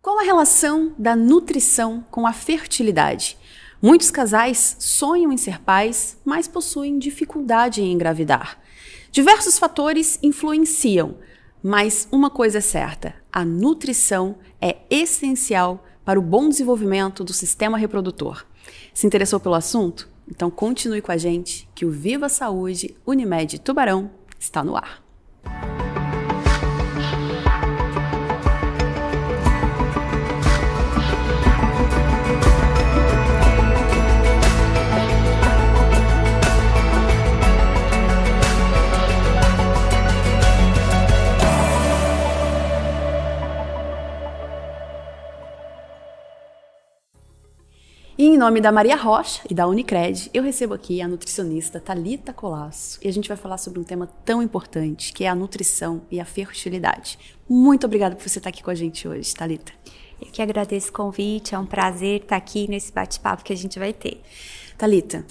Qual a relação da nutrição com a fertilidade? Muitos casais sonham em ser pais, mas possuem dificuldade em engravidar. Diversos fatores influenciam, mas uma coisa é certa: a nutrição é essencial para o bom desenvolvimento do sistema reprodutor. Se interessou pelo assunto? Então continue com a gente que o Viva Saúde Unimed Tubarão está no ar. E em nome da Maria Rocha e da Unicred, eu recebo aqui a nutricionista Talita Colasso e a gente vai falar sobre um tema tão importante, que é a nutrição e a fertilidade. Muito obrigada por você estar aqui com a gente hoje, Talita. Eu que agradeço o convite, é um prazer estar aqui nesse bate-papo que a gente vai ter. Talita,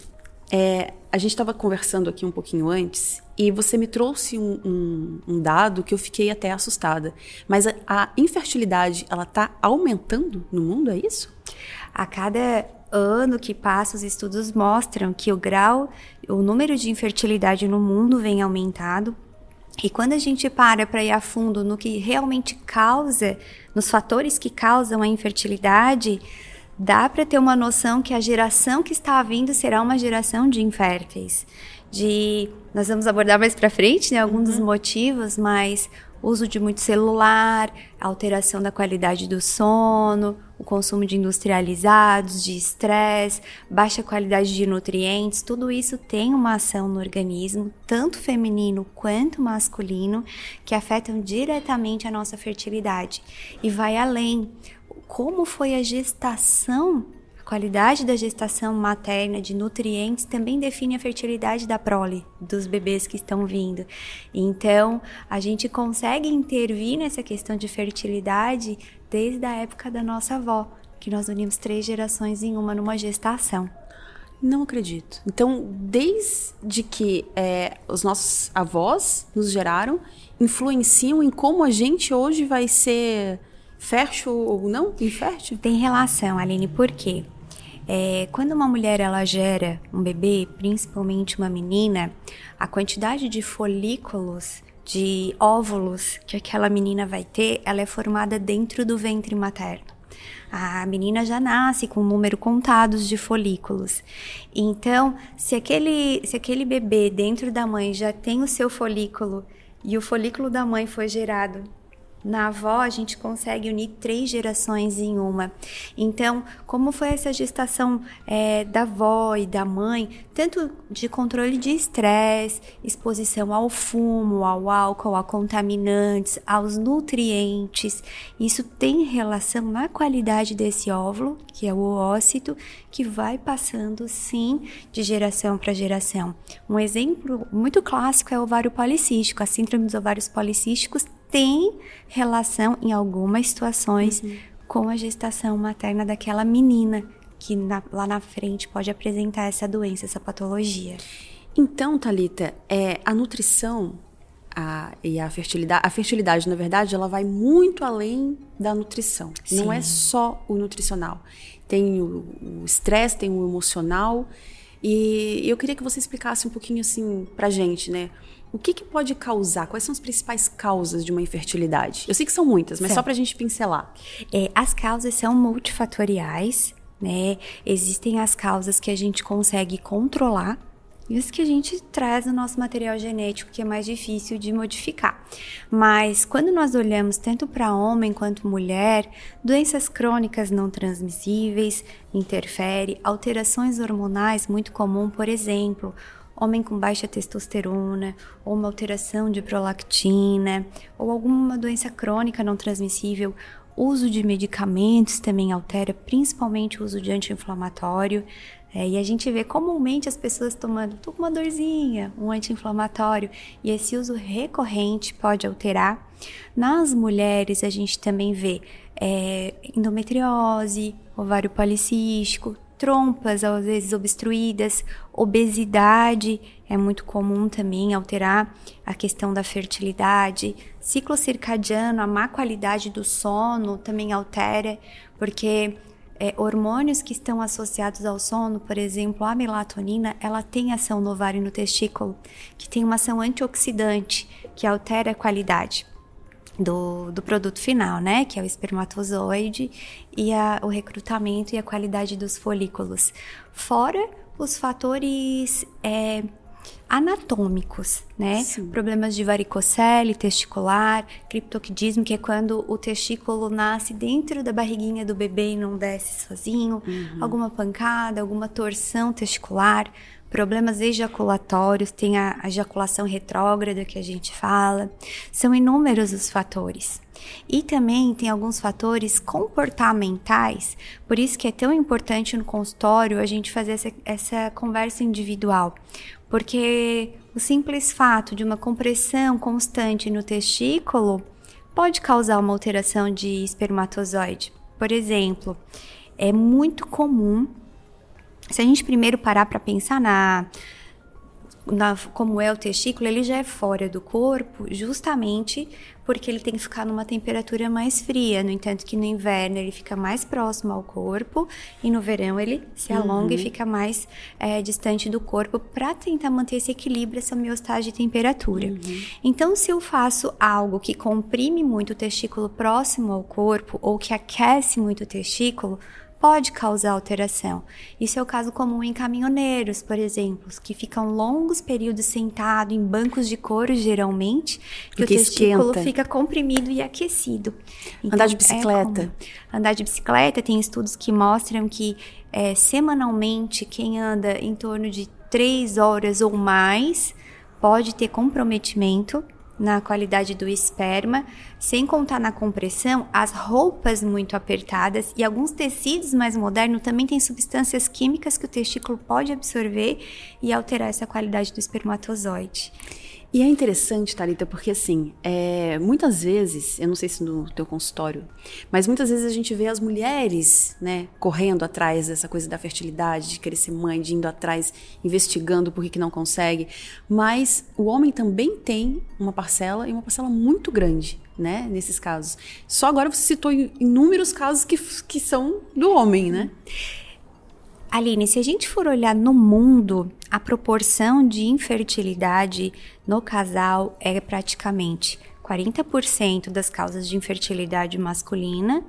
é, a gente estava conversando aqui um pouquinho antes e você me trouxe um, um, um dado que eu fiquei até assustada. Mas a, a infertilidade, ela está aumentando no mundo, é isso? A cada ano que passa, os estudos mostram que o grau, o número de infertilidade no mundo vem aumentado. E quando a gente para para ir a fundo no que realmente causa, nos fatores que causam a infertilidade, dá para ter uma noção que a geração que está vindo será uma geração de inférteis. De nós vamos abordar mais para frente, né, alguns uhum. dos motivos, mas uso de muito celular, alteração da qualidade do sono, o consumo de industrializados, de estresse, baixa qualidade de nutrientes, tudo isso tem uma ação no organismo, tanto feminino quanto masculino, que afetam diretamente a nossa fertilidade. E vai além. Como foi a gestação qualidade da gestação materna de nutrientes também define a fertilidade da prole dos bebês que estão vindo. Então, a gente consegue intervir nessa questão de fertilidade desde a época da nossa avó, que nós unimos três gerações em uma numa gestação. Não acredito. Então, desde que é, os nossos avós nos geraram, influenciam em como a gente hoje vai ser fértil ou não? Infértil? Tem relação, Aline, por quê? É, quando uma mulher ela gera um bebê, principalmente uma menina, a quantidade de folículos, de óvulos que aquela menina vai ter, ela é formada dentro do ventre materno. A menina já nasce com um número contados de folículos. Então, se aquele, se aquele bebê dentro da mãe já tem o seu folículo e o folículo da mãe foi gerado na avó, a gente consegue unir três gerações em uma. Então, como foi essa gestação é, da avó e da mãe, tanto de controle de estresse, exposição ao fumo, ao álcool, a contaminantes, aos nutrientes, isso tem relação na qualidade desse óvulo, que é o ócito, que vai passando sim de geração para geração. Um exemplo muito clássico é o ovário policístico. A síndrome dos ovários policísticos tem relação em algumas situações uhum. com a gestação materna daquela menina que na, lá na frente pode apresentar essa doença, essa patologia. Então, Talita, é, a nutrição a, e a fertilidade, a fertilidade, na verdade, ela vai muito além da nutrição. Sim. Não é só o nutricional. Tem o estresse, tem o emocional. E eu queria que você explicasse um pouquinho assim pra gente, né? O que, que, pode causar? Quais são as principais causas de uma infertilidade? Eu sei que são muitas, mas certo. só para a gente pincelar. É, as causas são multifatoriais, né? Existem as causas que a gente consegue controlar e as que a gente traz no nosso material genético, que é mais difícil de modificar. Mas quando nós olhamos tanto para homem quanto mulher, doenças crônicas não transmissíveis interfere, alterações hormonais muito comum, por exemplo, homem com baixa testosterona, ou uma alteração de prolactina, ou alguma doença crônica não transmissível, uso de medicamentos também altera, principalmente o uso de anti-inflamatório. É, e a gente vê comumente as pessoas tomando, tô com uma dorzinha, um anti-inflamatório, e esse uso recorrente pode alterar. Nas mulheres, a gente também vê é, endometriose, ovário policístico, trompas às vezes obstruídas, obesidade é muito comum também alterar a questão da fertilidade, ciclo circadiano, a má qualidade do sono também altera, porque é, hormônios que estão associados ao sono, por exemplo, a melatonina, ela tem ação no ovário e no testículo, que tem uma ação antioxidante, que altera a qualidade do, do produto final, né? Que é o espermatozoide e a, o recrutamento e a qualidade dos folículos. Fora os fatores é, anatômicos, né? Sim. Problemas de varicocele, testicular, criptoquidismo, que é quando o testículo nasce dentro da barriguinha do bebê e não desce sozinho, uhum. alguma pancada, alguma torção testicular, problemas ejaculatórios, tem a, ejaculação retrógrada que a gente fala. São inúmeros os fatores. E também tem alguns fatores comportamentais, por isso que é tão importante no consultório a gente fazer essa, essa conversa individual. Porque o simples fato de uma compressão constante no testículo pode causar uma alteração de espermatozoide. Por exemplo, é muito comum, se a gente primeiro parar para pensar na na, como é o testículo, ele já é fora do corpo, justamente porque ele tem que ficar numa temperatura mais fria. No entanto, que no inverno ele fica mais próximo ao corpo e no verão ele se alonga uhum. e fica mais é, distante do corpo para tentar manter esse equilíbrio, essa homeostase de temperatura. Uhum. Então, se eu faço algo que comprime muito o testículo próximo ao corpo ou que aquece muito o testículo, pode causar alteração. Isso é o caso comum em caminhoneiros, por exemplo, que ficam longos períodos sentados em bancos de couro, geralmente, que Porque o testículo esquenta. fica comprimido e aquecido. Então, Andar de é bicicleta. É Andar de bicicleta, tem estudos que mostram que é, semanalmente quem anda em torno de três horas ou mais pode ter comprometimento na qualidade do esperma, sem contar na compressão, as roupas muito apertadas e alguns tecidos mais modernos também têm substâncias químicas que o testículo pode absorver e alterar essa qualidade do espermatozoide. E é interessante, Thalita, porque assim, é, muitas vezes, eu não sei se no teu consultório, mas muitas vezes a gente vê as mulheres, né, correndo atrás dessa coisa da fertilidade, de querer ser mãe, de indo atrás, investigando por que, que não consegue. Mas o homem também tem uma parcela, e uma parcela muito grande, né, nesses casos. Só agora você citou inúmeros casos que, que são do homem, né? Aline, se a gente for olhar no mundo, a proporção de infertilidade no casal é praticamente 40% das causas de infertilidade masculina,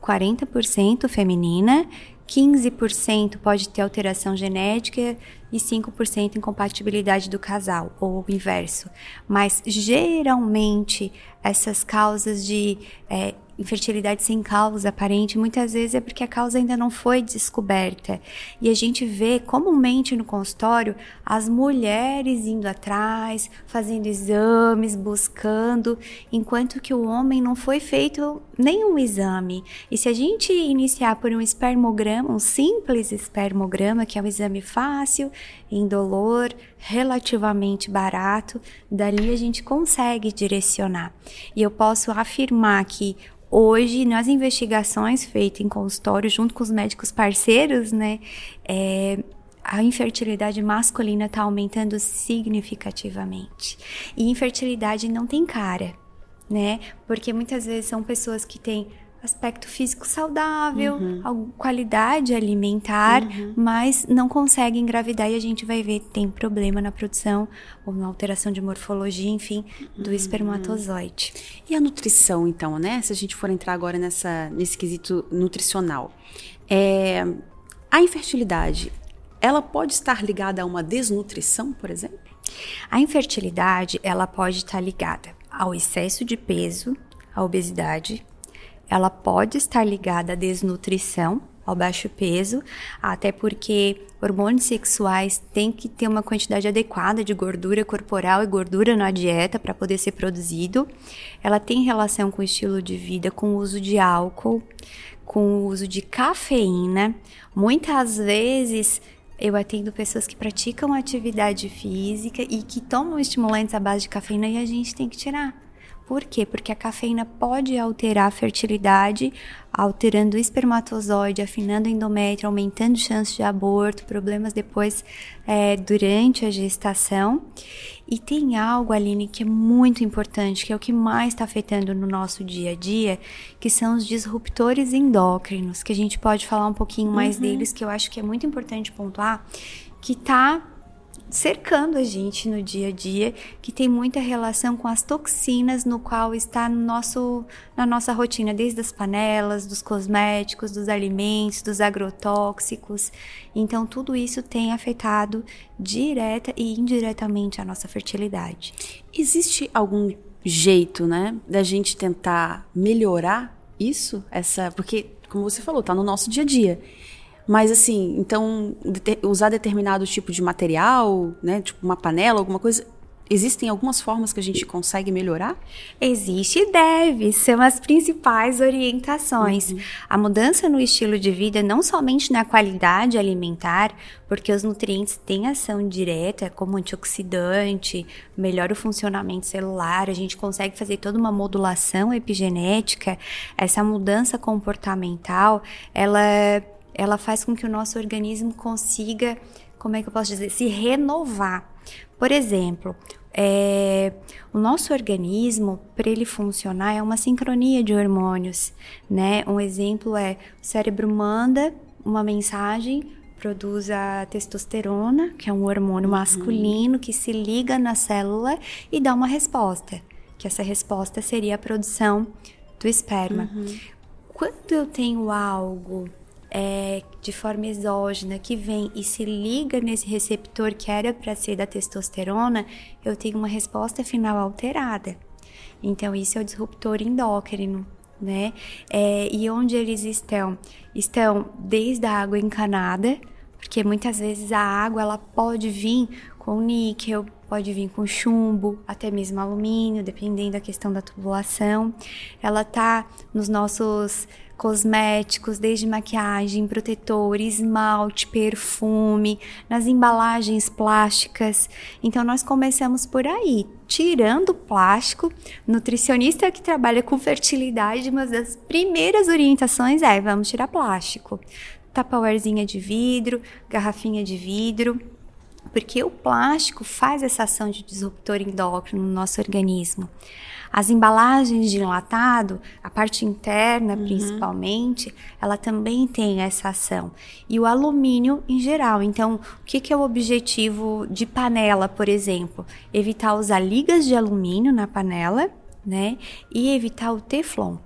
40% feminina, 15% pode ter alteração genética e 5% incompatibilidade do casal, ou o inverso. Mas geralmente essas causas de é, infertilidade sem causa aparente, muitas vezes é porque a causa ainda não foi descoberta. E a gente vê comumente no consultório as mulheres indo atrás, fazendo exames, buscando, enquanto que o homem não foi feito nenhum exame. E se a gente iniciar por um espermograma, um simples espermograma, que é um exame fácil, indolor, relativamente barato, dali a gente consegue direcionar. E eu posso afirmar que Hoje, nas investigações feitas em consultório, junto com os médicos parceiros, né, é, a infertilidade masculina está aumentando significativamente. E infertilidade não tem cara, né? Porque muitas vezes são pessoas que têm aspecto físico saudável, uhum. qualidade alimentar, uhum. mas não consegue engravidar e a gente vai ver tem problema na produção ou na alteração de morfologia, enfim, do uhum. espermatozoide. E a nutrição, então, né? Se a gente for entrar agora nessa, nesse quesito nutricional. É, a infertilidade, ela pode estar ligada a uma desnutrição, por exemplo? A infertilidade, ela pode estar ligada ao excesso de peso, à obesidade, ela pode estar ligada à desnutrição, ao baixo peso, até porque hormônios sexuais têm que ter uma quantidade adequada de gordura corporal e gordura na dieta para poder ser produzido. Ela tem relação com o estilo de vida, com o uso de álcool, com o uso de cafeína. Muitas vezes eu atendo pessoas que praticam atividade física e que tomam estimulantes à base de cafeína e a gente tem que tirar Por quê? Porque a cafeína pode alterar a fertilidade, alterando o espermatozoide, afinando o endométrio, aumentando chances de aborto, problemas depois é, durante a gestação. E tem algo, Aline, que é muito importante, que é o que mais está afetando no nosso dia a dia, que são os disruptores endócrinos, que a gente pode falar um pouquinho mais uhum. deles, que eu acho que é muito importante pontuar, que está cercando a gente no dia a dia, que tem muita relação com as toxinas no qual está no nosso, na nossa rotina, desde as panelas, dos cosméticos, dos alimentos, dos agrotóxicos. Então, tudo isso tem afetado direta e indiretamente a nossa fertilidade. Existe algum jeito, né, da gente tentar melhorar isso? Essa, porque como você falou, está no nosso dia a dia. Mas assim, então usar determinado tipo de material, né, tipo uma panela, alguma coisa, Existem algumas formas que a gente consegue melhorar? Existe e deve, são as principais orientações. Uhum. A mudança no estilo de vida, não somente na qualidade alimentar, porque os nutrientes têm ação direta, como antioxidante, melhora o funcionamento celular, a gente consegue fazer toda uma modulação epigenética. Essa mudança comportamental, ela ela faz com que o nosso organismo consiga, como é que eu posso dizer, se renovar. Por exemplo, é, o nosso organismo, para ele funcionar, é uma sincronia de hormônios, né? Um exemplo é o cérebro manda uma mensagem, produz a testosterona, que é um hormônio uhum. masculino que se liga na célula e dá uma resposta, que essa resposta seria a produção do esperma. Uhum. Quando eu tenho algo é, de forma exógena que vem e se liga nesse receptor que era para ser da testosterona, eu tenho uma resposta final alterada. Então, isso é o disruptor endócrino, né? É, e onde eles estão? Estão desde a água encanada, porque muitas vezes a água ela pode vir com níquel, pode vir com chumbo, até mesmo alumínio, dependendo da questão da tubulação. Ela tá nos nossos cosméticos, desde maquiagem, protetor, esmalte, perfume, nas embalagens plásticas. Então nós começamos por aí, tirando o plástico. Nutricionista que trabalha com fertilidade, uma das primeiras orientações é: vamos tirar plástico. Tapawarezinha de vidro, garrafinha de vidro porque o plástico faz essa ação de disruptor endócrino no nosso organismo. As embalagens de enlatado, a parte interna uhum. principalmente, ela também tem essa ação. E o alumínio em geral. Então, o que, que é o objetivo de panela, por exemplo? Evitar usar ligas de alumínio na panela, né? E evitar o teflon.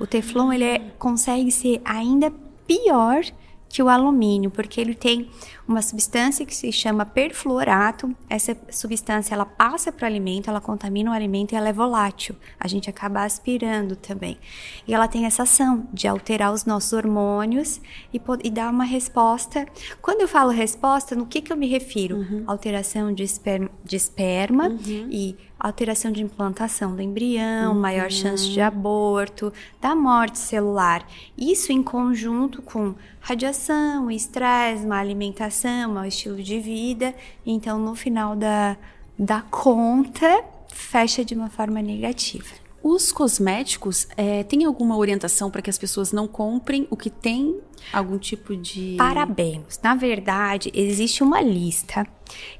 O teflon ele é, consegue ser ainda pior que o alumínio, porque ele tem uma substância que se chama perfluorato. Essa substância ela passa para o alimento, ela contamina o alimento e ela é volátil. A gente acaba aspirando também. E ela tem essa ação de alterar os nossos hormônios e, e dar uma resposta. Quando eu falo resposta, no que, que eu me refiro? Uhum. Alteração de esperma, de esperma uhum. e alteração de implantação do embrião, uhum. maior chance de aborto, da morte celular. Isso em conjunto com radiação, estresse, má alimentação, mau estilo de vida. Então, no final da, da conta, fecha de uma forma negativa. Os cosméticos é, têm alguma orientação para que as pessoas não comprem o que tem algum tipo de. Parabenos. Na verdade, existe uma lista.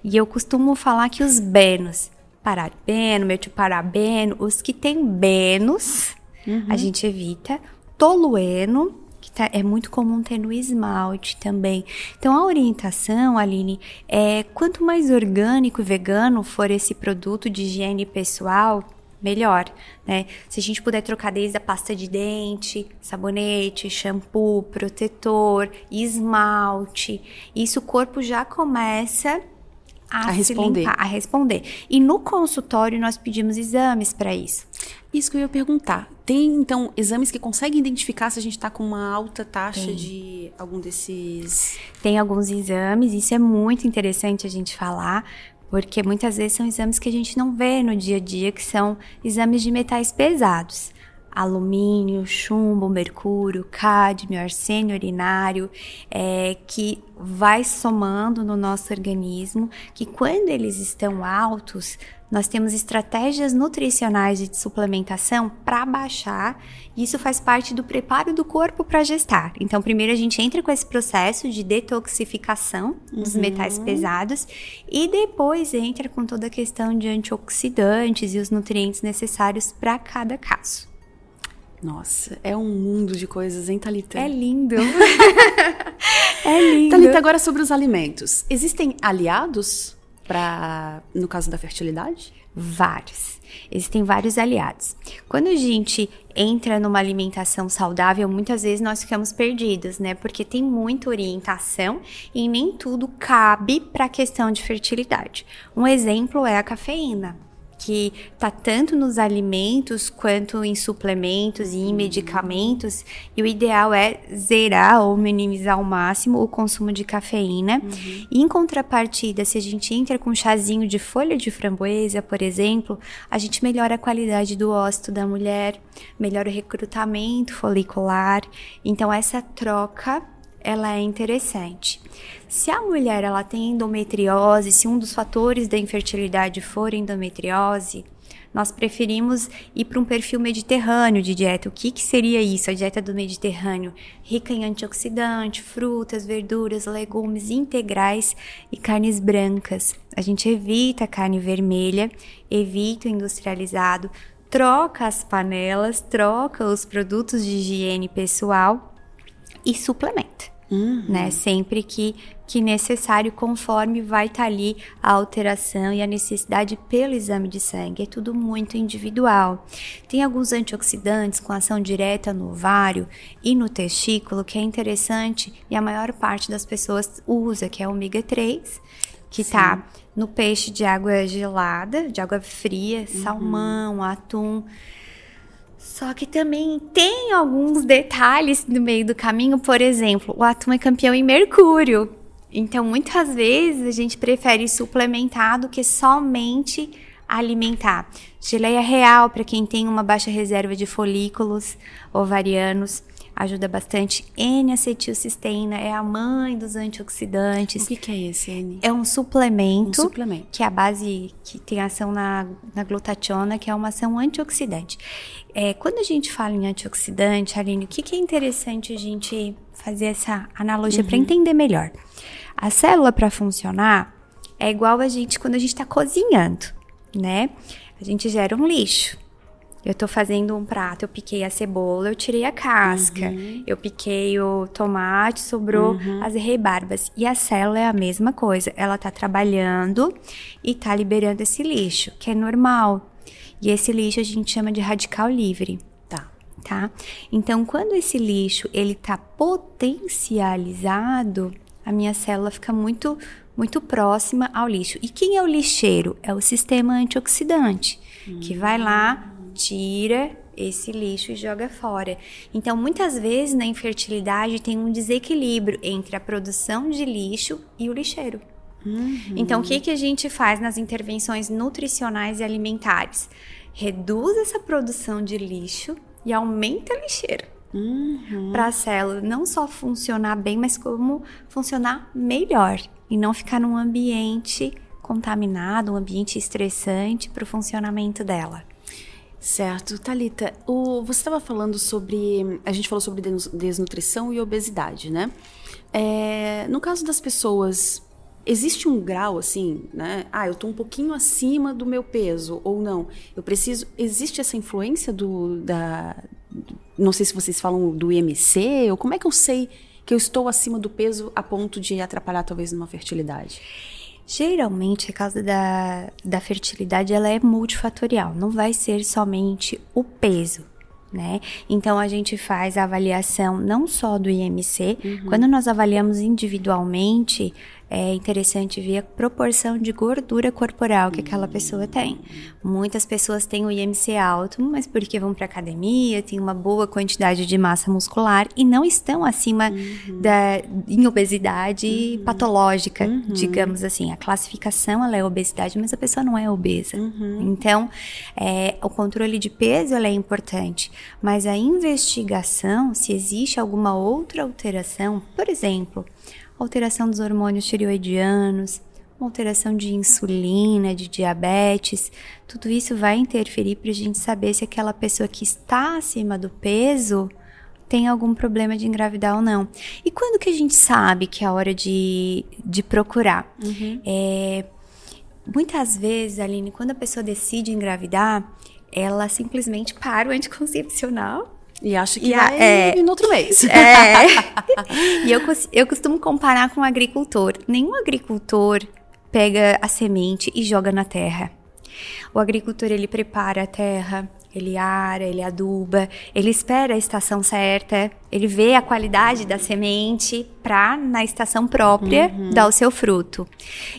E eu costumo falar que os benos, parabeno, metilparabeno, os que têm benos, uhum. a gente evita. Tolueno, tá, é muito comum ter no esmalte também. Então, a orientação, Aline, é quanto mais orgânico e vegano for esse produto de higiene pessoal, melhor, né? Se a gente puder trocar desde a pasta de dente, sabonete, shampoo, protetor, esmalte, isso o corpo já começa a, a responder. Limpar, a responder. E no consultório nós pedimos exames para isso. Isso que eu ia perguntar. Tem, então, exames que conseguem identificar se a gente está com uma alta taxa Tem. de algum desses. Tem alguns exames, isso é muito interessante a gente falar, porque muitas vezes são exames que a gente não vê no dia a dia, que são exames de metais pesados alumínio, chumbo, mercúrio, cádmio, arsênio urinário, é, que vai somando no nosso organismo, que quando eles estão altos, nós temos estratégias nutricionais de suplementação para baixar. Isso faz parte do preparo do corpo para gestar. Então, primeiro a gente entra com esse processo de detoxificação dos uhum. metais pesados e depois entra com toda a questão de antioxidantes e os nutrientes necessários para cada caso. Nossa, é um mundo de coisas, hein, Thalita? É lindo. é lindo. Thalita, agora sobre os alimentos. Existem aliados para no caso da fertilidade? Vários. Existem vários aliados. Quando a gente entra numa alimentação saudável, muitas vezes nós ficamos perdidos, né? Porque tem muita orientação e nem tudo cabe para a questão de fertilidade. Um exemplo é a cafeína que está tanto nos alimentos quanto em suplementos e em medicamentos. E o ideal é zerar ou minimizar ao máximo o consumo de cafeína. Uhum. E em contrapartida, se a gente entra com um chazinho de folha de framboesa, por exemplo, a gente melhora a qualidade do ósseo da mulher, melhora o recrutamento folicular. Então, essa troca ela é interessante. Se a mulher ela tem endometriose, se um dos fatores da infertilidade for endometriose, nós preferimos ir para um perfil mediterrâneo de dieta. O que, que seria isso? A dieta do Mediterrâneo, rica em antioxidante, frutas, verduras, legumes integrais e carnes brancas. A gente evita a carne vermelha, evita o industrializado, troca as panelas, troca os produtos de higiene pessoal e suplementa uhum. né? Sempre que, que necessário, conforme vai estar tá ali a alteração e a necessidade pelo exame de sangue. É tudo muito individual. Tem alguns antioxidantes com ação direta no ovário e no testículo que é interessante e a maior parte das pessoas usa, que é o ômega 3, que está no peixe de água gelada, de água fria, uhum. salmão, atum. Só que também tem alguns detalhes no meio do caminho, por exemplo, o atum é campeão em mercúrio. Então, muitas vezes a gente prefere suplementar do que somente alimentar. Geleia real para quem tem uma baixa reserva de folículos ovarianos ajuda bastante. N-acetilcisteína é a mãe dos antioxidantes. O que, que é esse N? É um suplemento, um suplemento, que é a base que tem ação na, na glutationa, que é uma ação antioxidante. É, quando a gente fala em antioxidante, Aline, o que, que é interessante a gente fazer essa analogia uhum. para entender melhor? A célula, para funcionar, é igual a gente quando a gente está cozinhando, né? A gente gera um lixo. Eu tô fazendo um prato, eu piquei a cebola, eu tirei a casca. Uhum. Eu piquei o tomate, sobrou uhum. as rebarbas. E a célula é a mesma coisa. Ela tá trabalhando e tá liberando esse lixo, que é normal. E esse lixo a gente chama de radical livre. Tá. Tá? Então, quando esse lixo ele tá potencializado, a minha célula fica muito muito próxima ao lixo. E quem é o lixeiro? É o sistema antioxidante, uhum. que vai lá tira esse lixo e joga fora. Então, muitas vezes na infertilidade tem um desequilíbrio entre a produção de lixo e o lixeiro. Uhum. Então, o que, que a gente faz nas intervenções nutricionais e alimentares? Reduz essa produção de lixo e aumenta a lixeira. Uhum. Para a célula não só funcionar bem, mas como funcionar melhor e não ficar num ambiente contaminado, um ambiente estressante para o funcionamento dela. Certo. Talita, você estava falando sobre. A gente falou sobre desnutrição e obesidade, né? É, no caso das pessoas, existe um grau assim, né? Ah, eu tô um pouquinho acima do meu peso, ou não. Eu preciso. Existe essa influência do. Da, não sei se vocês falam do IMC, ou como é que eu sei que eu estou acima do peso a ponto de atrapalhar talvez numa fertilidade? Geralmente, a causa da, da fertilidade ela é multifatorial, não vai ser somente o peso. Né? Então a gente faz a avaliação não só do IMC, uhum. quando nós avaliamos individualmente, é interessante ver a proporção de gordura corporal que aquela pessoa tem. Muitas pessoas têm o IMC alto, mas porque vão para academia, têm uma boa quantidade de massa muscular e não estão acima uhum. da em obesidade uhum. patológica, uhum. digamos assim. A classificação ela é obesidade, mas a pessoa não é obesa. Uhum. Então, é, o controle de peso é importante, mas a investigação, se existe alguma outra alteração, por exemplo, alteração dos hormônios tireoidianos, uma alteração de insulina, de diabetes, tudo isso vai interferir para a gente saber se aquela pessoa que está acima do peso tem algum problema de engravidar ou não. E quando que a gente sabe que é a hora de, de procurar? Uhum. É, muitas vezes, Aline, quando a pessoa decide engravidar, ela simplesmente para o anticoncepcional e acha que e vai é, no outro mês. É. e eu, eu costumo comparar com um agricultor. Nenhum agricultor pega a semente e joga na terra. O agricultor ele prepara a terra, ele ara, ele aduba, ele espera a estação certa, ele vê a qualidade da semente para na estação própria uhum. dar o seu fruto.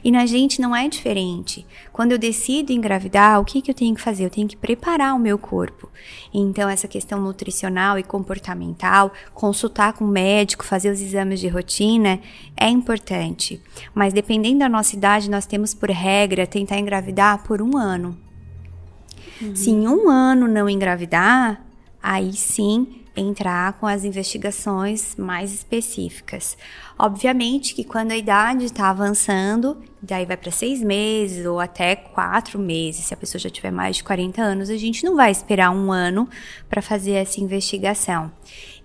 E na gente não é diferente. Quando eu decido engravidar, o que, que eu tenho que fazer? Eu tenho que preparar o meu corpo. Então essa questão nutricional e comportamental, consultar com o médico, fazer os exames de rotina é importante. Mas dependendo da nossa idade, nós temos por regra tentar engravidar por um ano. Uhum. Se em um ano não engravidar, aí sim entrar com as investigações mais específicas. Obviamente que quando a idade está avançando, daí vai para seis meses ou até quatro meses, se a pessoa já tiver mais de 40 anos, a gente não vai esperar um ano para fazer essa investigação.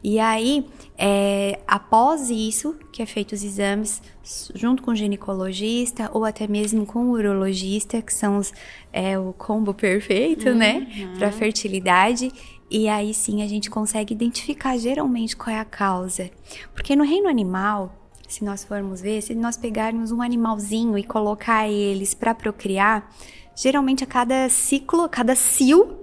E aí, é, após isso, que é feito os exames junto com o ginecologista ou até mesmo com o urologista, que são os, é, o combo perfeito, né, uhum. né, para fertilidade. E aí sim a gente consegue identificar geralmente qual é a causa. Porque no reino animal, se nós formos ver, se nós pegarmos um animalzinho e colocar eles para procriar, geralmente a cada ciclo, a cada cio,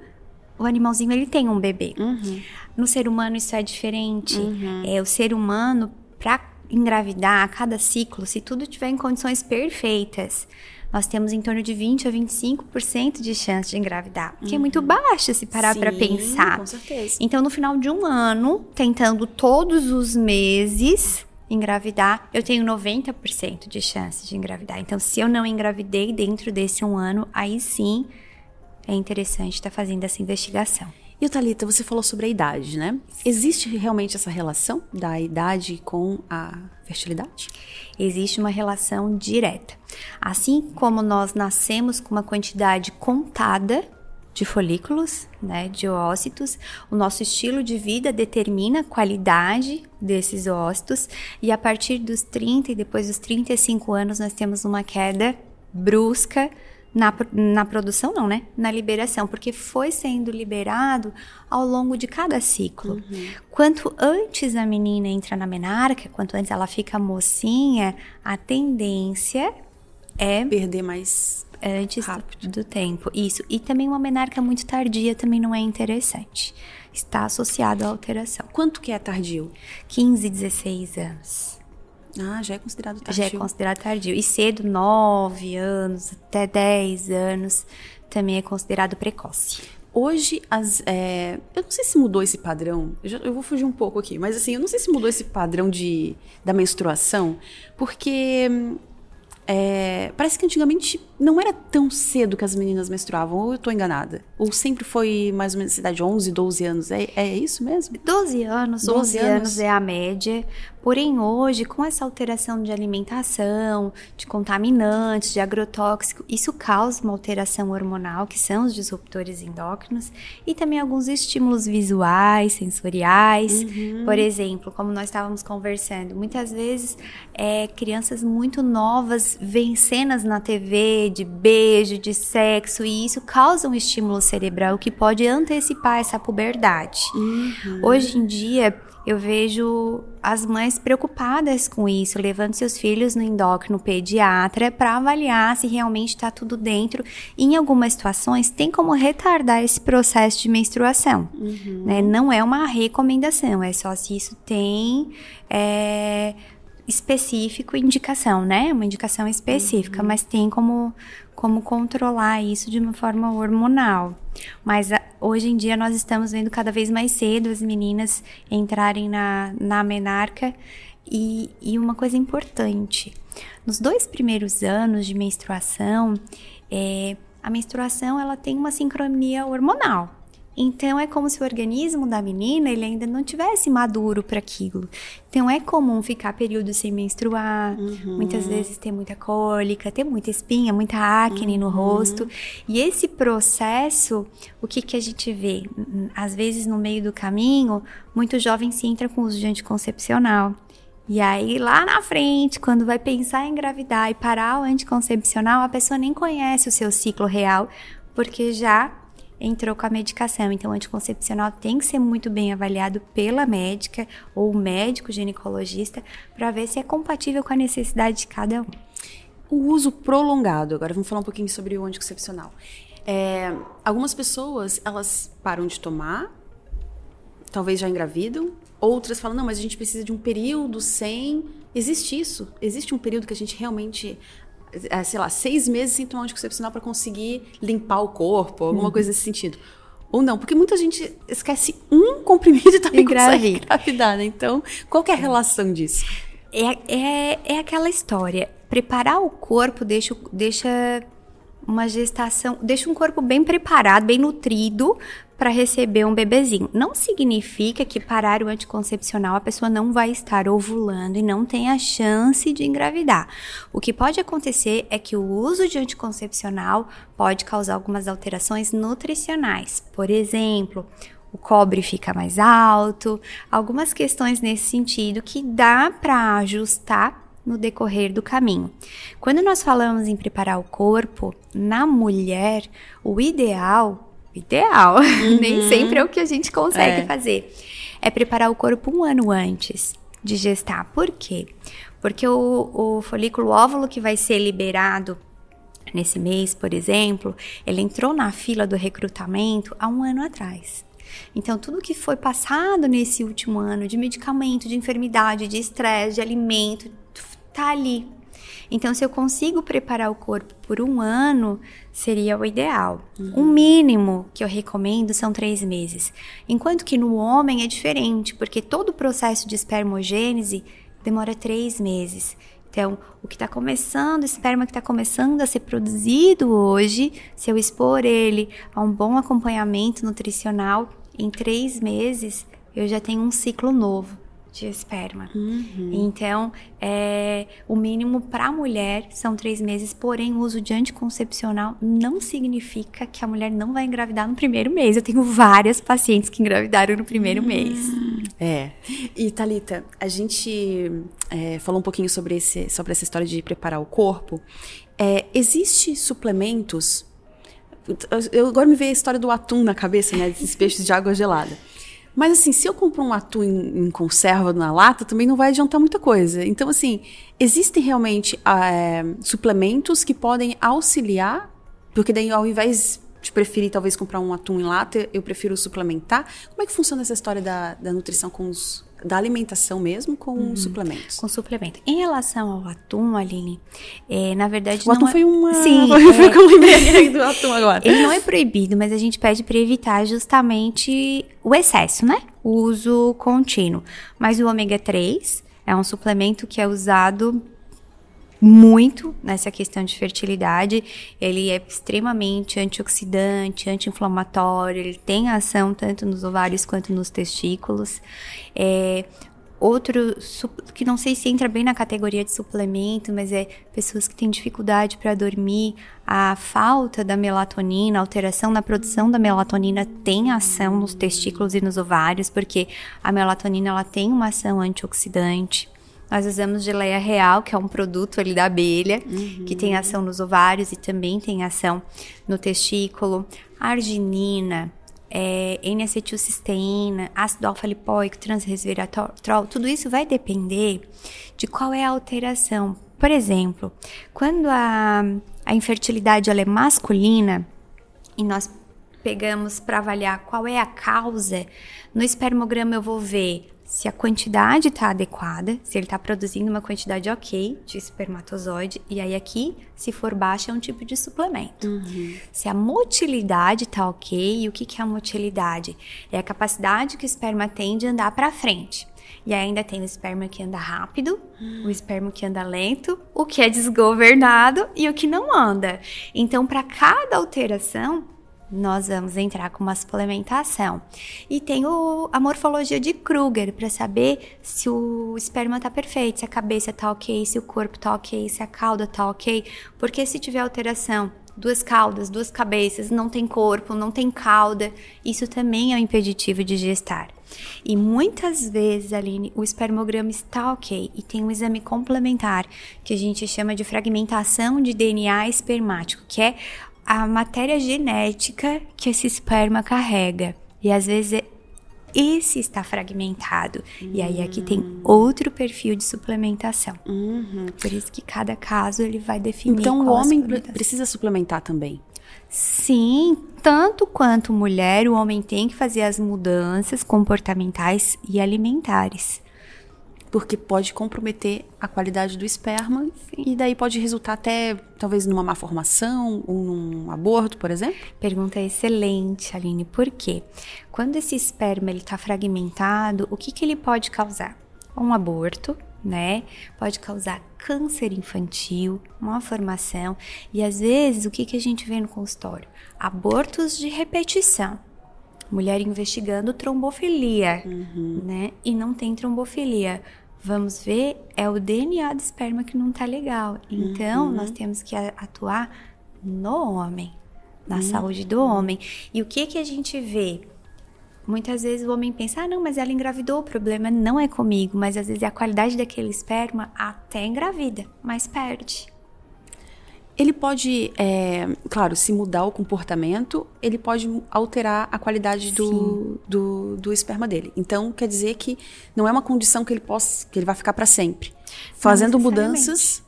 o animalzinho ele tem um bebê. Uhum. No ser humano isso é diferente. Uhum. É o ser humano para engravidar a cada ciclo, se tudo tiver em condições perfeitas, nós temos em torno de 20 a 25% de chance de engravidar, que uhum. é muito uhum. baixo se parar para pensar. Com certeza. Então, no final de um ano, tentando todos os meses engravidar, eu tenho 90% de chance de engravidar. Então, se eu não engravidei dentro desse um ano, aí sim é interessante estar tá fazendo essa investigação. E Thalita, você falou sobre a idade, né? Existe realmente essa relação da idade com a fertilidade? Existe uma relação direta. Assim como nós nascemos com uma quantidade contada de folículos, né, de ócitos, o nosso estilo de vida determina a qualidade desses ócitos e a partir dos 30 e depois dos 35 anos nós temos uma queda brusca na, na produção não, né? Na liberação, porque foi sendo liberado ao longo de cada ciclo. Uhum. Quanto antes a menina entra na menarca, quanto antes ela fica mocinha, a tendência é perder mais antes rápido. do tempo. Isso. E também uma menarca muito tardia também não é interessante. Está associado à alteração. Quanto que é tardio? 15, 16 anos. Ah, já é considerado tardio. Já é considerado tardio. E cedo, 9 anos, até 10 anos, também é considerado precoce. Hoje, as, é, eu não sei se mudou esse padrão, eu, já, eu, vou fugir um pouco aqui, mas assim, eu não sei se mudou esse padrão de, da menstruação, porque é, parece que antigamente não era tão cedo que as meninas menstruavam, ou eu tô enganada? Ou sempre foi mais ou menos cidade 11, 12 anos? É, é isso mesmo? 12 anos, 12 11 anos. anos é a média. Porém, hoje, com essa alteração de alimentação, de contaminantes, de agrotóxico, isso causa uma alteração hormonal, que são os disruptores endócrinos, e também alguns estímulos visuais, sensoriais. Uhum. Por exemplo, como nós estávamos conversando, muitas vezes é, crianças muito novas veem cenas na TV de beijo, de sexo, e isso causa um estímulo cerebral que pode antecipar essa puberdade. Uhum. Hoje em dia, eu vejo as mães preocupadas com isso, levando seus filhos no endócrino pediatra para avaliar se realmente está tudo dentro. Em algumas situações, tem como retardar esse processo de menstruação. Uhum. Né? Não é uma recomendação, é só se isso tem. É, específico indicação, né? Uma indicação específica, uhum. mas tem como, como controlar isso de uma forma hormonal. Mas a, hoje em dia nós estamos vendo cada vez mais cedo as meninas entrarem na, na menarca. E, e uma coisa importante: nos dois primeiros anos de menstruação, é, a menstruação ela tem uma sincronia hormonal. Então é como se o organismo da menina ele ainda não tivesse maduro para aquilo. Então é comum ficar período sem menstruar, uhum. muitas vezes ter muita cólica, ter muita espinha, muita acne uhum. no rosto. E esse processo, o que que a gente vê? Às vezes no meio do caminho, muito jovem se entra com uso de anticoncepcional. E aí, lá na frente, quando vai pensar em engravidar e parar o anticoncepcional, a pessoa nem conhece o seu ciclo real, porque já entrou com a medicação. Então, o anticoncepcional tem que ser muito bem avaliado pela médica ou médico ginecologista para ver se é compatível com a necessidade de cada um. O uso prolongado, agora vamos falar um pouquinho sobre o anticoncepcional. É, algumas pessoas, elas param de tomar, talvez já engravidam, outras falam, não, mas a gente precisa de um período sem. Existe isso? Existe um período que a gente realmente sei lá, seis meses sem tomar um anticoncepcional para conseguir limpar o corpo, alguma uhum. coisa nesse sentido. Ou não, porque muita gente esquece um comprimido e também consegue engravidar, né? Então, qual é a relação disso? É, é, é aquela história. Preparar o corpo deixa, deixa uma gestação, deixa um corpo bem preparado, bem nutrido para receber um bebezinho. Não significa que parar o anticoncepcional a pessoa não vai estar ovulando e não tem a chance de engravidar. O que pode acontecer é que o uso de anticoncepcional pode causar algumas alterações nutricionais. Por exemplo, o cobre fica mais alto, algumas questões nesse sentido que dá para ajustar no decorrer do caminho. Quando nós falamos em preparar o corpo, na mulher, o ideal ideal, uhum. nem sempre é o que a gente consegue é. fazer. É preparar o corpo um ano antes de gestar. Por quê? Porque o, o folículo óvulo que vai ser liberado nesse mês, por exemplo, ele entrou na fila do recrutamento há um ano atrás. Então, tudo que foi passado nesse último ano de medicamento, de enfermidade, de estresse, de alimento, tá ali então, se eu consigo preparar o corpo por um ano, seria o ideal. Uhum. O mínimo que eu recomendo são três meses. Enquanto que no homem é diferente, porque todo o processo de espermogênese demora três meses. Então, o que está começando, o esperma que está começando a ser produzido hoje, se eu expor ele a um bom acompanhamento nutricional, em três meses eu já tenho um ciclo novo de esperma. Uhum. Então, é, o mínimo para a mulher são três meses, porém, o uso de anticoncepcional não significa que a mulher não vai engravidar no primeiro mês. Eu tenho várias pacientes que engravidaram no primeiro uhum. mês. É. E, Talita, a gente é, falou um pouquinho sobre, esse, sobre essa história de preparar o corpo. É, existe suplementos eu agora me veio a história do atum na cabeça, né? Desses peixes de água gelada. Mas assim, se eu compro um atum em, em, conserva na lata, também não vai adiantar muita coisa. Então, assim, existem realmente é, suplementos que podem auxiliar, porque daí ao invés de preferir talvez comprar um atum em lata, eu prefiro suplementar. Como é que funciona essa história da, da nutrição com os da alimentação mesmo com uhum. suplementos. Com suplemento. Em relação ao atum, Aline, é, na verdade. O atum é... foi uma. Sim. Foi, é... eu lembrei do atum agora. Ele não é proibido, mas a gente pede para evitar justamente o excesso, né? O uso contínuo. Mas o ômega 3 é um suplemento que é usado muito nessa questão de fertilidade. Ele é extremamente antioxidante, anti-inflamatório, ele tem ação tanto nos ovários quanto nos testículos. É, outro que não sei se entra bem na categoria de suplemento, mas é pessoas que têm dificuldade para dormir, a falta da melatonina, a alteração na produção da melatonina tem ação nos testículos e nos ovários, porque a melatonina ela tem uma ação antioxidante. Nós usamos geleia real, que é um produto ali da abelha, uhum. que tem ação nos ovários e também tem ação no testículo. Arginina, é, N-acetilcisteína, ácido alfa-lipoico, transresveratrol, tudo isso vai depender de qual é a alteração. Por exemplo, quando a, a infertilidade é masculina e nós pegamos para avaliar qual é a causa, no espermograma eu vou ver se a quantidade está adequada, se ele está produzindo uma quantidade ok de espermatozoide, e aí aqui, se for baixa, é um tipo de suplemento. Uhum. Se a motilidade está ok, e o que, que é a motilidade? É a capacidade que o esperma tem de andar para frente. E ainda tem o esperma que anda rápido, o esperma que anda lento, o que é desgovernado e o que não anda. Então, para cada alteração, nós vamos entrar com uma suplementação. E tem o, a morfologia de Kruger para saber se o esperma tá perfeito, se a cabeça tá ok, se o corpo tá ok, se a cauda tá ok. Porque se tiver alteração, duas caudas, duas cabeças, não tem corpo, não tem cauda, isso também é um impeditivo de gestar. E muitas vezes, Aline, o espermograma está ok e tem um exame complementar que a gente chama de fragmentação de DNA espermático, que é a matéria genética que esse esperma carrega. E às vezes esse está fragmentado. Uhum. E aí aqui tem outro perfil de suplementação. Uhum. Por isso que cada caso ele vai definir. Então o homem precisa suplementar também. Sim, tanto quanto mulher, o homem tem que fazer as mudanças comportamentais e alimentares porque pode comprometer a qualidade do esperma Sim. e daí pode resultar até talvez numa má formação ou num aborto, por exemplo? Pergunta excelente, Aline. Por quê? Quando esse esperma ele está fragmentado, o que, que ele pode causar? Um aborto, né? Pode causar câncer infantil, má formação e às vezes o que, que a gente vê no consultório? Abortos de repetição mulher investigando trombofilia, uhum. né? E não tem trombofilia. Vamos ver, é o DNA do esperma que não tá legal. Então, uhum. nós temos que atuar no homem, na uhum. saúde do homem. E o que que a gente vê? Muitas vezes o homem pensa, ah, não, mas ela engravidou, o problema não é comigo. Mas às vezes a qualidade daquele esperma até engravida, mas perde. Ele pode, é, claro, se mudar o comportamento, ele pode alterar a qualidade do, do, do, esperma dele. Então, quer dizer que não é uma condição que ele possa, que ele vai ficar para sempre. Fazendo mudanças,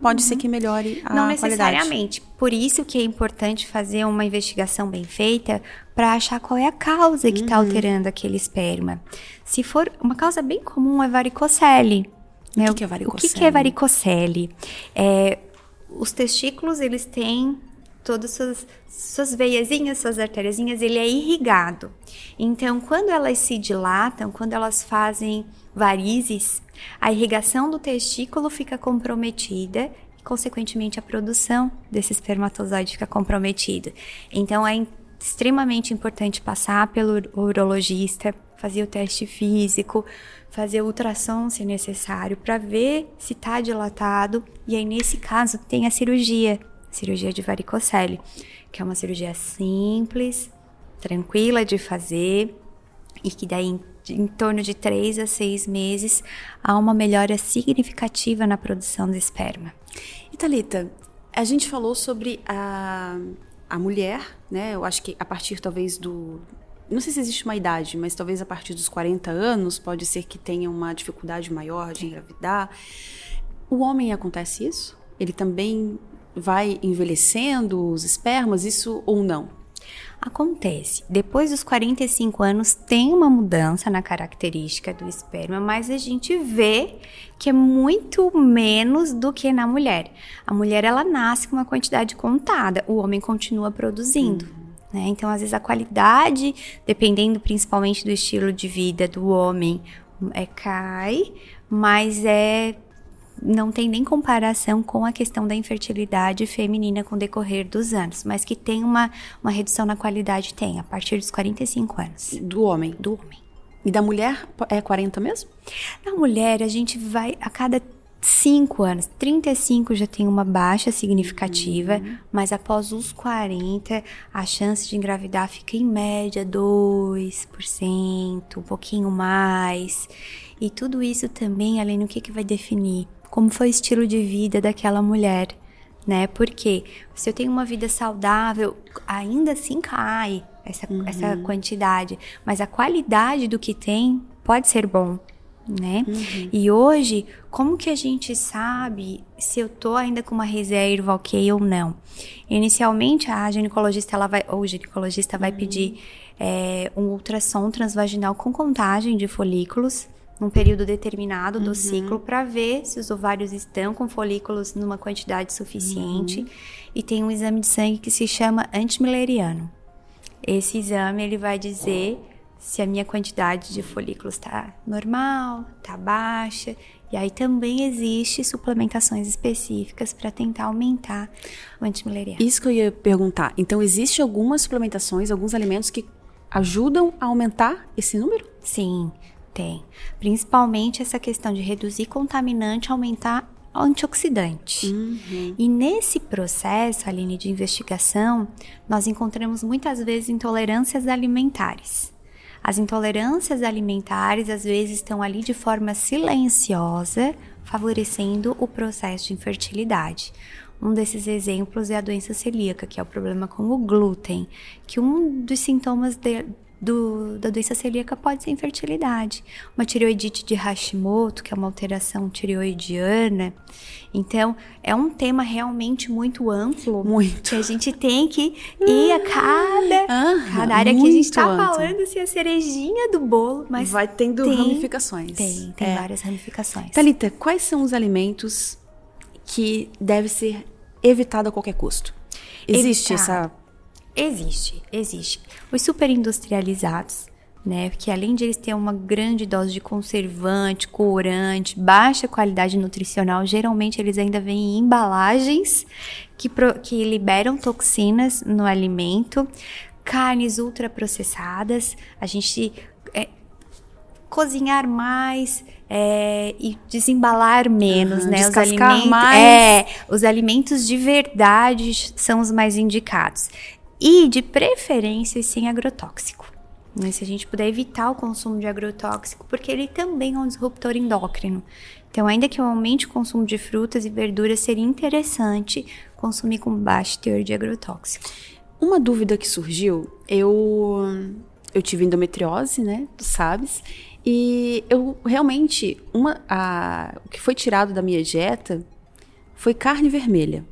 pode uhum. ser que melhore a Não necessariamente. Qualidade. Por isso que é importante fazer uma investigação bem feita para achar qual é a causa que está uhum. alterando aquele esperma. Se for uma causa bem comum é varicocele. Né? O que, que é varicocele? O que, que é varicocele? É, os testículos, eles têm todas suas, suas veiazinhas, suas artériazinhas, ele é irrigado. Então, quando elas se dilatam, quando elas fazem varizes, a irrigação do testículo fica comprometida e, consequentemente, a produção desse espermatozoide fica comprometida. Então, é extremamente importante passar pelo urologista, fazer o teste físico, fazer ultrassom se necessário para ver se está dilatado e aí nesse caso tem a cirurgia, cirurgia de varicocele, que é uma cirurgia simples, tranquila de fazer e que daí em, em torno de 3 a 6 meses há uma melhora significativa na produção de esperma. Thalita, a gente falou sobre a, a mulher, né? Eu acho que a partir talvez do não sei se existe uma idade, mas talvez a partir dos 40 anos pode ser que tenha uma dificuldade maior de engravidar. O homem acontece isso? Ele também vai envelhecendo os espermas, isso ou não? Acontece. Depois dos 45 anos tem uma mudança na característica do esperma, mas a gente vê que é muito menos do que na mulher. A mulher ela nasce com uma quantidade contada, o homem continua produzindo. Né? Então, às vezes, a qualidade, dependendo principalmente do estilo de vida do homem, é, cai, mas é não tem nem comparação com a questão da infertilidade feminina com o decorrer dos anos, mas que tem uma, uma redução na qualidade, tem, a partir dos 45 anos. Do homem? Do homem. E da mulher é 40 mesmo? Na mulher, a gente vai, a cada 5 anos, 35 já tem uma baixa significativa, uhum. mas após os 40, a chance de engravidar fica em média 2%, um pouquinho mais. E tudo isso também, além do que, que vai definir? Como foi o estilo de vida daquela mulher, né? Porque se eu tenho uma vida saudável, ainda assim cai essa, uhum. essa quantidade, mas a qualidade do que tem pode ser bom né? Uhum. E hoje, como que a gente sabe se eu tô ainda com uma reserva ok ou não? Inicialmente, a ginecologista, ela vai, ou o ginecologista vai uhum. pedir é, um ultrassom transvaginal com contagem de folículos num período determinado do uhum. ciclo para ver se os ovários estão com folículos numa quantidade suficiente uhum. e tem um exame de sangue que se chama antimileriano. Esse exame ele vai dizer se a minha quantidade de folículos está normal, está baixa. E aí também existe suplementações específicas para tentar aumentar o antimileriano. Isso que eu ia perguntar. Então, existe algumas suplementações, alguns alimentos que ajudam a aumentar esse número? Sim, tem. Principalmente essa questão de reduzir contaminante, aumentar antioxidante. Uhum. E nesse processo, Aline, de investigação, nós encontramos muitas vezes intolerâncias alimentares. As intolerâncias alimentares às vezes estão ali de forma silenciosa, favorecendo o processo de infertilidade. Um desses exemplos é a doença celíaca, que é o problema com o glúten, que um dos sintomas de, do, da doença celíaca pode ser infertilidade. Uma tireoidite de Hashimoto, que é uma alteração tireoidiana. Então, é um tema realmente muito amplo. Muito. Que a gente tem que ir a cada, cada área que a gente está falando, assim, a cerejinha do bolo. Mas Vai tendo tem, ramificações. Tem, tem é. várias ramificações. Talita, quais são os alimentos que deve ser evitado a qualquer custo? Existe Evitar. essa Existe, existe. Os superindustrializados, né, que além de eles terem uma grande dose de conservante, corante, baixa qualidade nutricional, geralmente eles ainda vêm em embalagens que, pro, que liberam toxinas no alimento, carnes ultraprocessadas, a gente é, cozinhar mais é, e desembalar menos, uhum, né? Os alimentos, mais. É, os alimentos de verdade são os mais indicados e de preferência sem agrotóxico. Se a gente puder evitar o consumo de agrotóxico, porque ele também é um disruptor endócrino. Então, ainda que eu aumente o consumo de frutas e verduras, seria interessante consumir com baixo teor de agrotóxico. Uma dúvida que surgiu, eu eu tive endometriose, né? Tu sabes. E eu realmente uma a, o que foi tirado da minha dieta foi carne vermelha.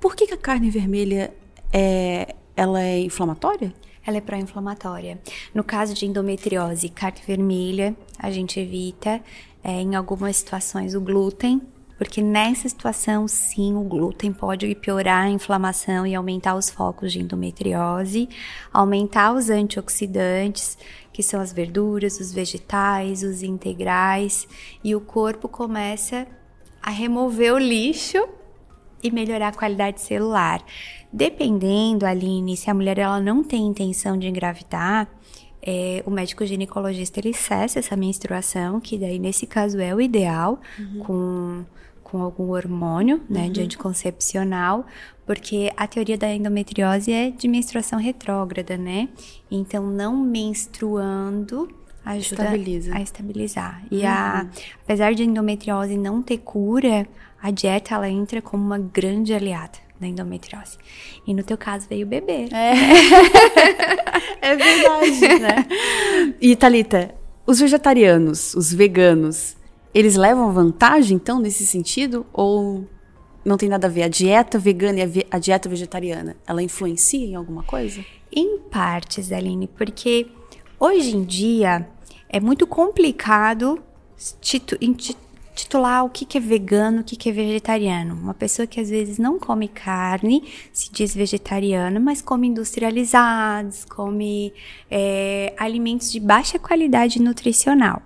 Por que, que a carne vermelha é, ela é inflamatória? Ela é pró-inflamatória. No caso de endometriose, carne vermelha, a gente evita é, em algumas situações o glúten, porque nessa situação, sim, o glúten pode piorar a inflamação e aumentar os focos de endometriose, aumentar os antioxidantes, que são as verduras, os vegetais, os integrais, e o corpo começa a remover o lixo e melhorar a qualidade celular. Dependendo, Aline, se a mulher ela não tem intenção de engravidar, é, o médico ginecologista ele cessa essa menstruação, que daí nesse caso é o ideal, uhum. com, com algum hormônio, né, uhum. de anticoncepcional, porque a teoria da endometriose é de menstruação retrógrada, né? Então, não menstruando ajuda Estabiliza. a estabilizar. E uhum. a, apesar de a endometriose não ter cura, a dieta ela entra como uma grande aliada da endometriose. E no teu caso veio o bebê. É, é verdade, né? E Talita, os vegetarianos, os veganos, eles levam vantagem então nesse sentido ou não tem nada a ver a dieta vegana e a, dieta vegetariana? Ela influencia em alguma coisa? Em partes, Aline, porque hoje em dia é muito complicado titular o que, que é vegano, o que, que é vegetariano. Uma pessoa que às vezes não come carne, se diz vegetariana, mas come industrializados, come é, alimentos de baixa qualidade nutricional.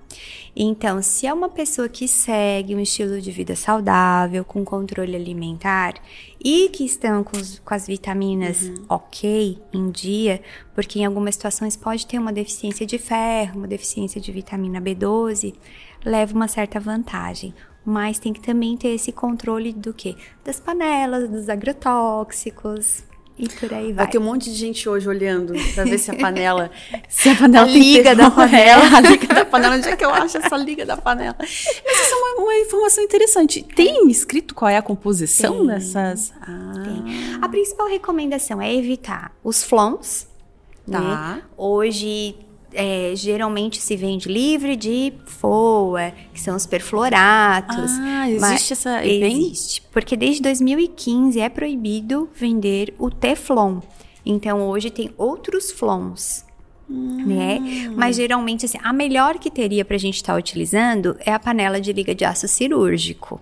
Então, se é uma pessoa que segue um estilo de vida saudável, com controle alimentar e que estão com, os, com as vitaminas uhum. ok em dia, porque em algumas situações pode ter uma deficiência de ferro, uma deficiência de vitamina B12, leva uma certa vantagem. Mas tem que também ter esse controle do que? Das panelas, dos agrotóxicos, e por aí vai. Vai ter um monte de gente hoje olhando pra ver se a panela. se a panela a tem liga da panela. a liga da panela. Onde é que eu acho essa liga da panela? Isso é uma, uma informação interessante. Tem escrito qual é a composição tem, dessas. Ah. Tem. A principal recomendação é evitar os flons. Tá. Né? Hoje é, geralmente se vende livre de FOA, que são os perfluoratos. Ah, existe essa... Existe, porque desde 2015 é proibido vender o Teflon. Então, hoje tem outros flons. Hum. Né? Mas geralmente, assim, a melhor que teria para a gente estar tá utilizando é a panela de liga de aço cirúrgico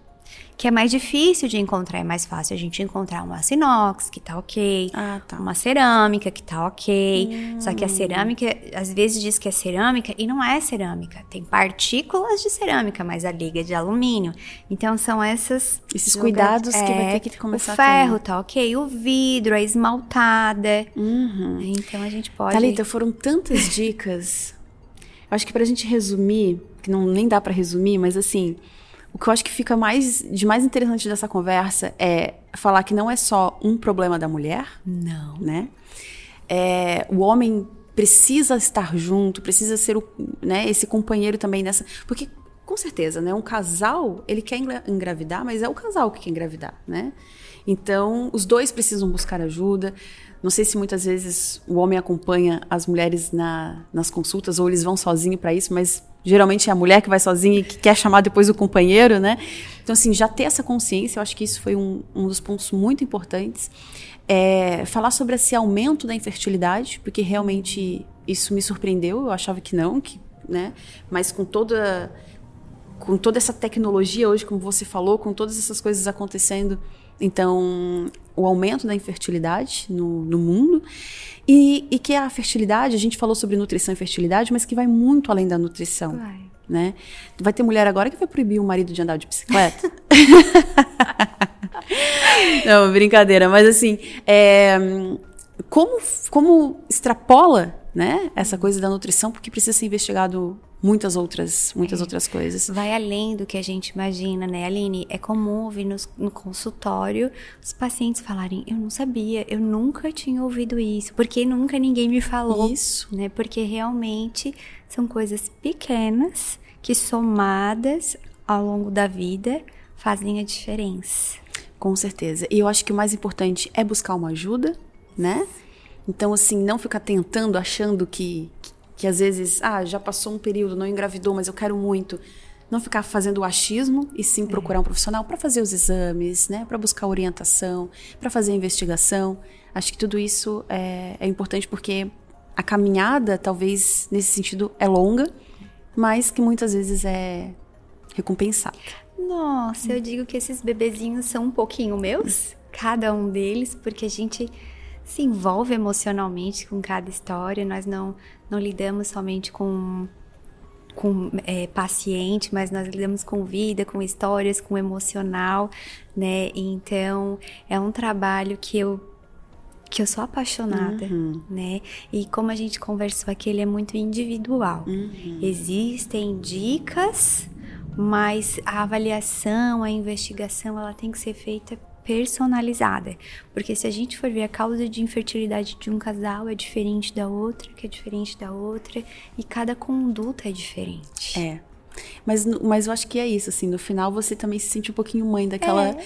que é mais difícil de encontrar, é mais fácil a gente encontrar uma inox que tá ok, Ah, tá. uma cerâmica que tá ok. Só Hum. que a cerâmica, às vezes diz que é cerâmica e não é cerâmica. Tem partículas de cerâmica, mas a liga é de alumínio. Então são essas Esses cuidados que vai ter que começar O a ferro ter. tá ok, o vidro, a esmaltada. Uhum. Então a gente pode. Thalita, foram tantas dicas. Eu acho que pra gente resumir, que não nem dá pra resumir, mas assim, o que eu acho que fica mais de mais interessante dessa conversa é falar que não é só um problema da mulher, Não. né? É, o homem precisa estar junto, precisa ser o, né, esse companheiro também nessa, porque com certeza, né, um casal ele quer engra- engravidar, mas é o casal que quer engravidar, né? Então os dois precisam buscar ajuda. Não sei se muitas vezes o homem acompanha as mulheres na- nas consultas ou eles vão sozinho para isso, mas geralmente é a mulher que vai sozinha e que quer chamar depois o companheiro, né? Então assim já ter essa consciência, eu acho que isso foi um, um dos pontos muito importantes é, falar sobre esse aumento da infertilidade, porque realmente isso me surpreendeu. Eu achava que não, que, né? Mas com toda com toda essa tecnologia hoje, como você falou, com todas essas coisas acontecendo, então o aumento da infertilidade no, no mundo e, e que a fertilidade, a gente falou sobre nutrição e fertilidade, mas que vai muito além da nutrição Vai. né? Vai ter mulher agora que vai proibir o marido de andar de bicicleta. Não, brincadeira, mas assim, é, como, como extrapola, né, essa coisa da nutrição, porque precisa ser investigado muitas outras, muitas outras coisas. Vai além do que a gente imagina, né, Aline? É comum ouvir nos- no, consultório os pacientes falarem: Eu não sabia, eu nunca tinha ouvido isso, porque nunca ninguém me falou. Isso. Né? Porque realmente são coisas pequenas que, somadas ao longo da vida, fazem a diferença. Com certeza. E eu acho que o mais importante é buscar uma ajuda, né? Então, assim, não ficar tentando, achando que, que, às vezes, ah, já passou um período, não engravidou, mas eu quero muito. Não ficar fazendo o achismo e sim procurar um profissional para fazer os exames, né? Para buscar orientação, para fazer a investigação. Acho que tudo isso é, é importante porque a caminhada, talvez nesse sentido, é longa, mas que muitas vezes é recompensada. Nossa, eu digo que esses bebezinhos são um pouquinho meus, cada um deles, porque a gente se envolve emocionalmente com cada história. Nós não, não lidamos somente com, com é, paciente, mas nós lidamos com vida, com histórias, com emocional, né? Então, é um trabalho que eu que eu sou apaixonada, né? E como a gente conversou aqui, ele é muito individual. Existem dicas, mas a avaliação, a investigação, ela tem que ser feita personalizada. Porque se a gente for ver a causa de infertilidade de um casal é diferente da outra, que é diferente da outra, e cada conduta é diferente. É. Mas, mas eu acho que é isso, assim, no final você também se sente um pouquinho mãe daquela,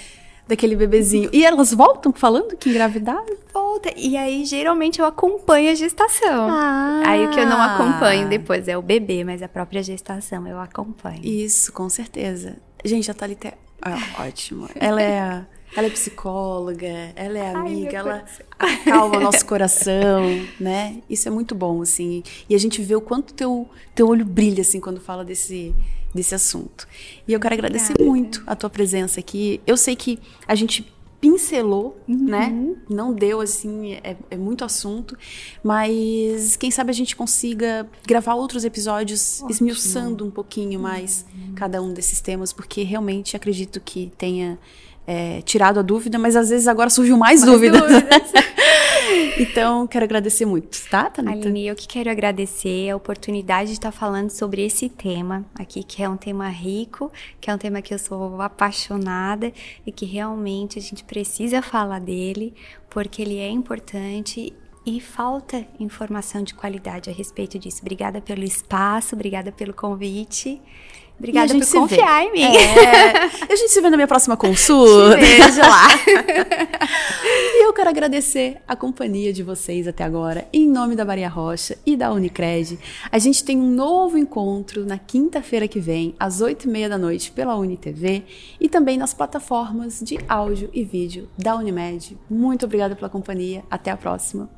daquele bebezinho. E elas voltam falando que engravidaram? Volta. E aí, geralmente, eu acompanho a gestação. Ah. Aí o que eu não acompanho depois é o bebê, mas a própria gestação eu acompanho. Isso, com certeza. Gente, a Thalita é é ótima. Ela é, ela é psicóloga, ela é amiga, meu ela acalma o nosso coração, né? Isso é muito bom, assim. E a gente vê o quanto teu, teu olho brilha, assim, quando fala desse, desse assunto. E eu quero agradecer Obrigada. muito a tua presença aqui. Eu sei que a gente pincelou, né? Não deu, assim, é, é muito assunto. Mas quem sabe a gente consiga gravar outros episódios esmiuçando um pouquinho mais cada um desses temas, porque realmente acredito que tenha é, tirado a dúvida, mas às vezes agora surgiu mais, dúvidas. então, quero agradecer muito, tá, Thalita? Aline, eu que quero agradecer a oportunidade de estar falando sobre esse tema aqui, que é um tema rico, que é um tema que eu sou apaixonada e que realmente a gente precisa falar dele, porque ele é importante e falta informação de qualidade a respeito disso. Obrigada pelo espaço, obrigada pelo convite. Obrigada por se vê. confiar em mim. É, a gente se vê na minha próxima consulta. Beijo lá. E eu quero agradecer a companhia de vocês até agora, em nome da Maria Rocha e da Unicred. A gente tem um novo encontro na quinta-feira que vem, às oito e meia da noite, pela UniTV e também nas plataformas de áudio e vídeo da Unimed. Muito obrigada pela companhia. Até a próxima.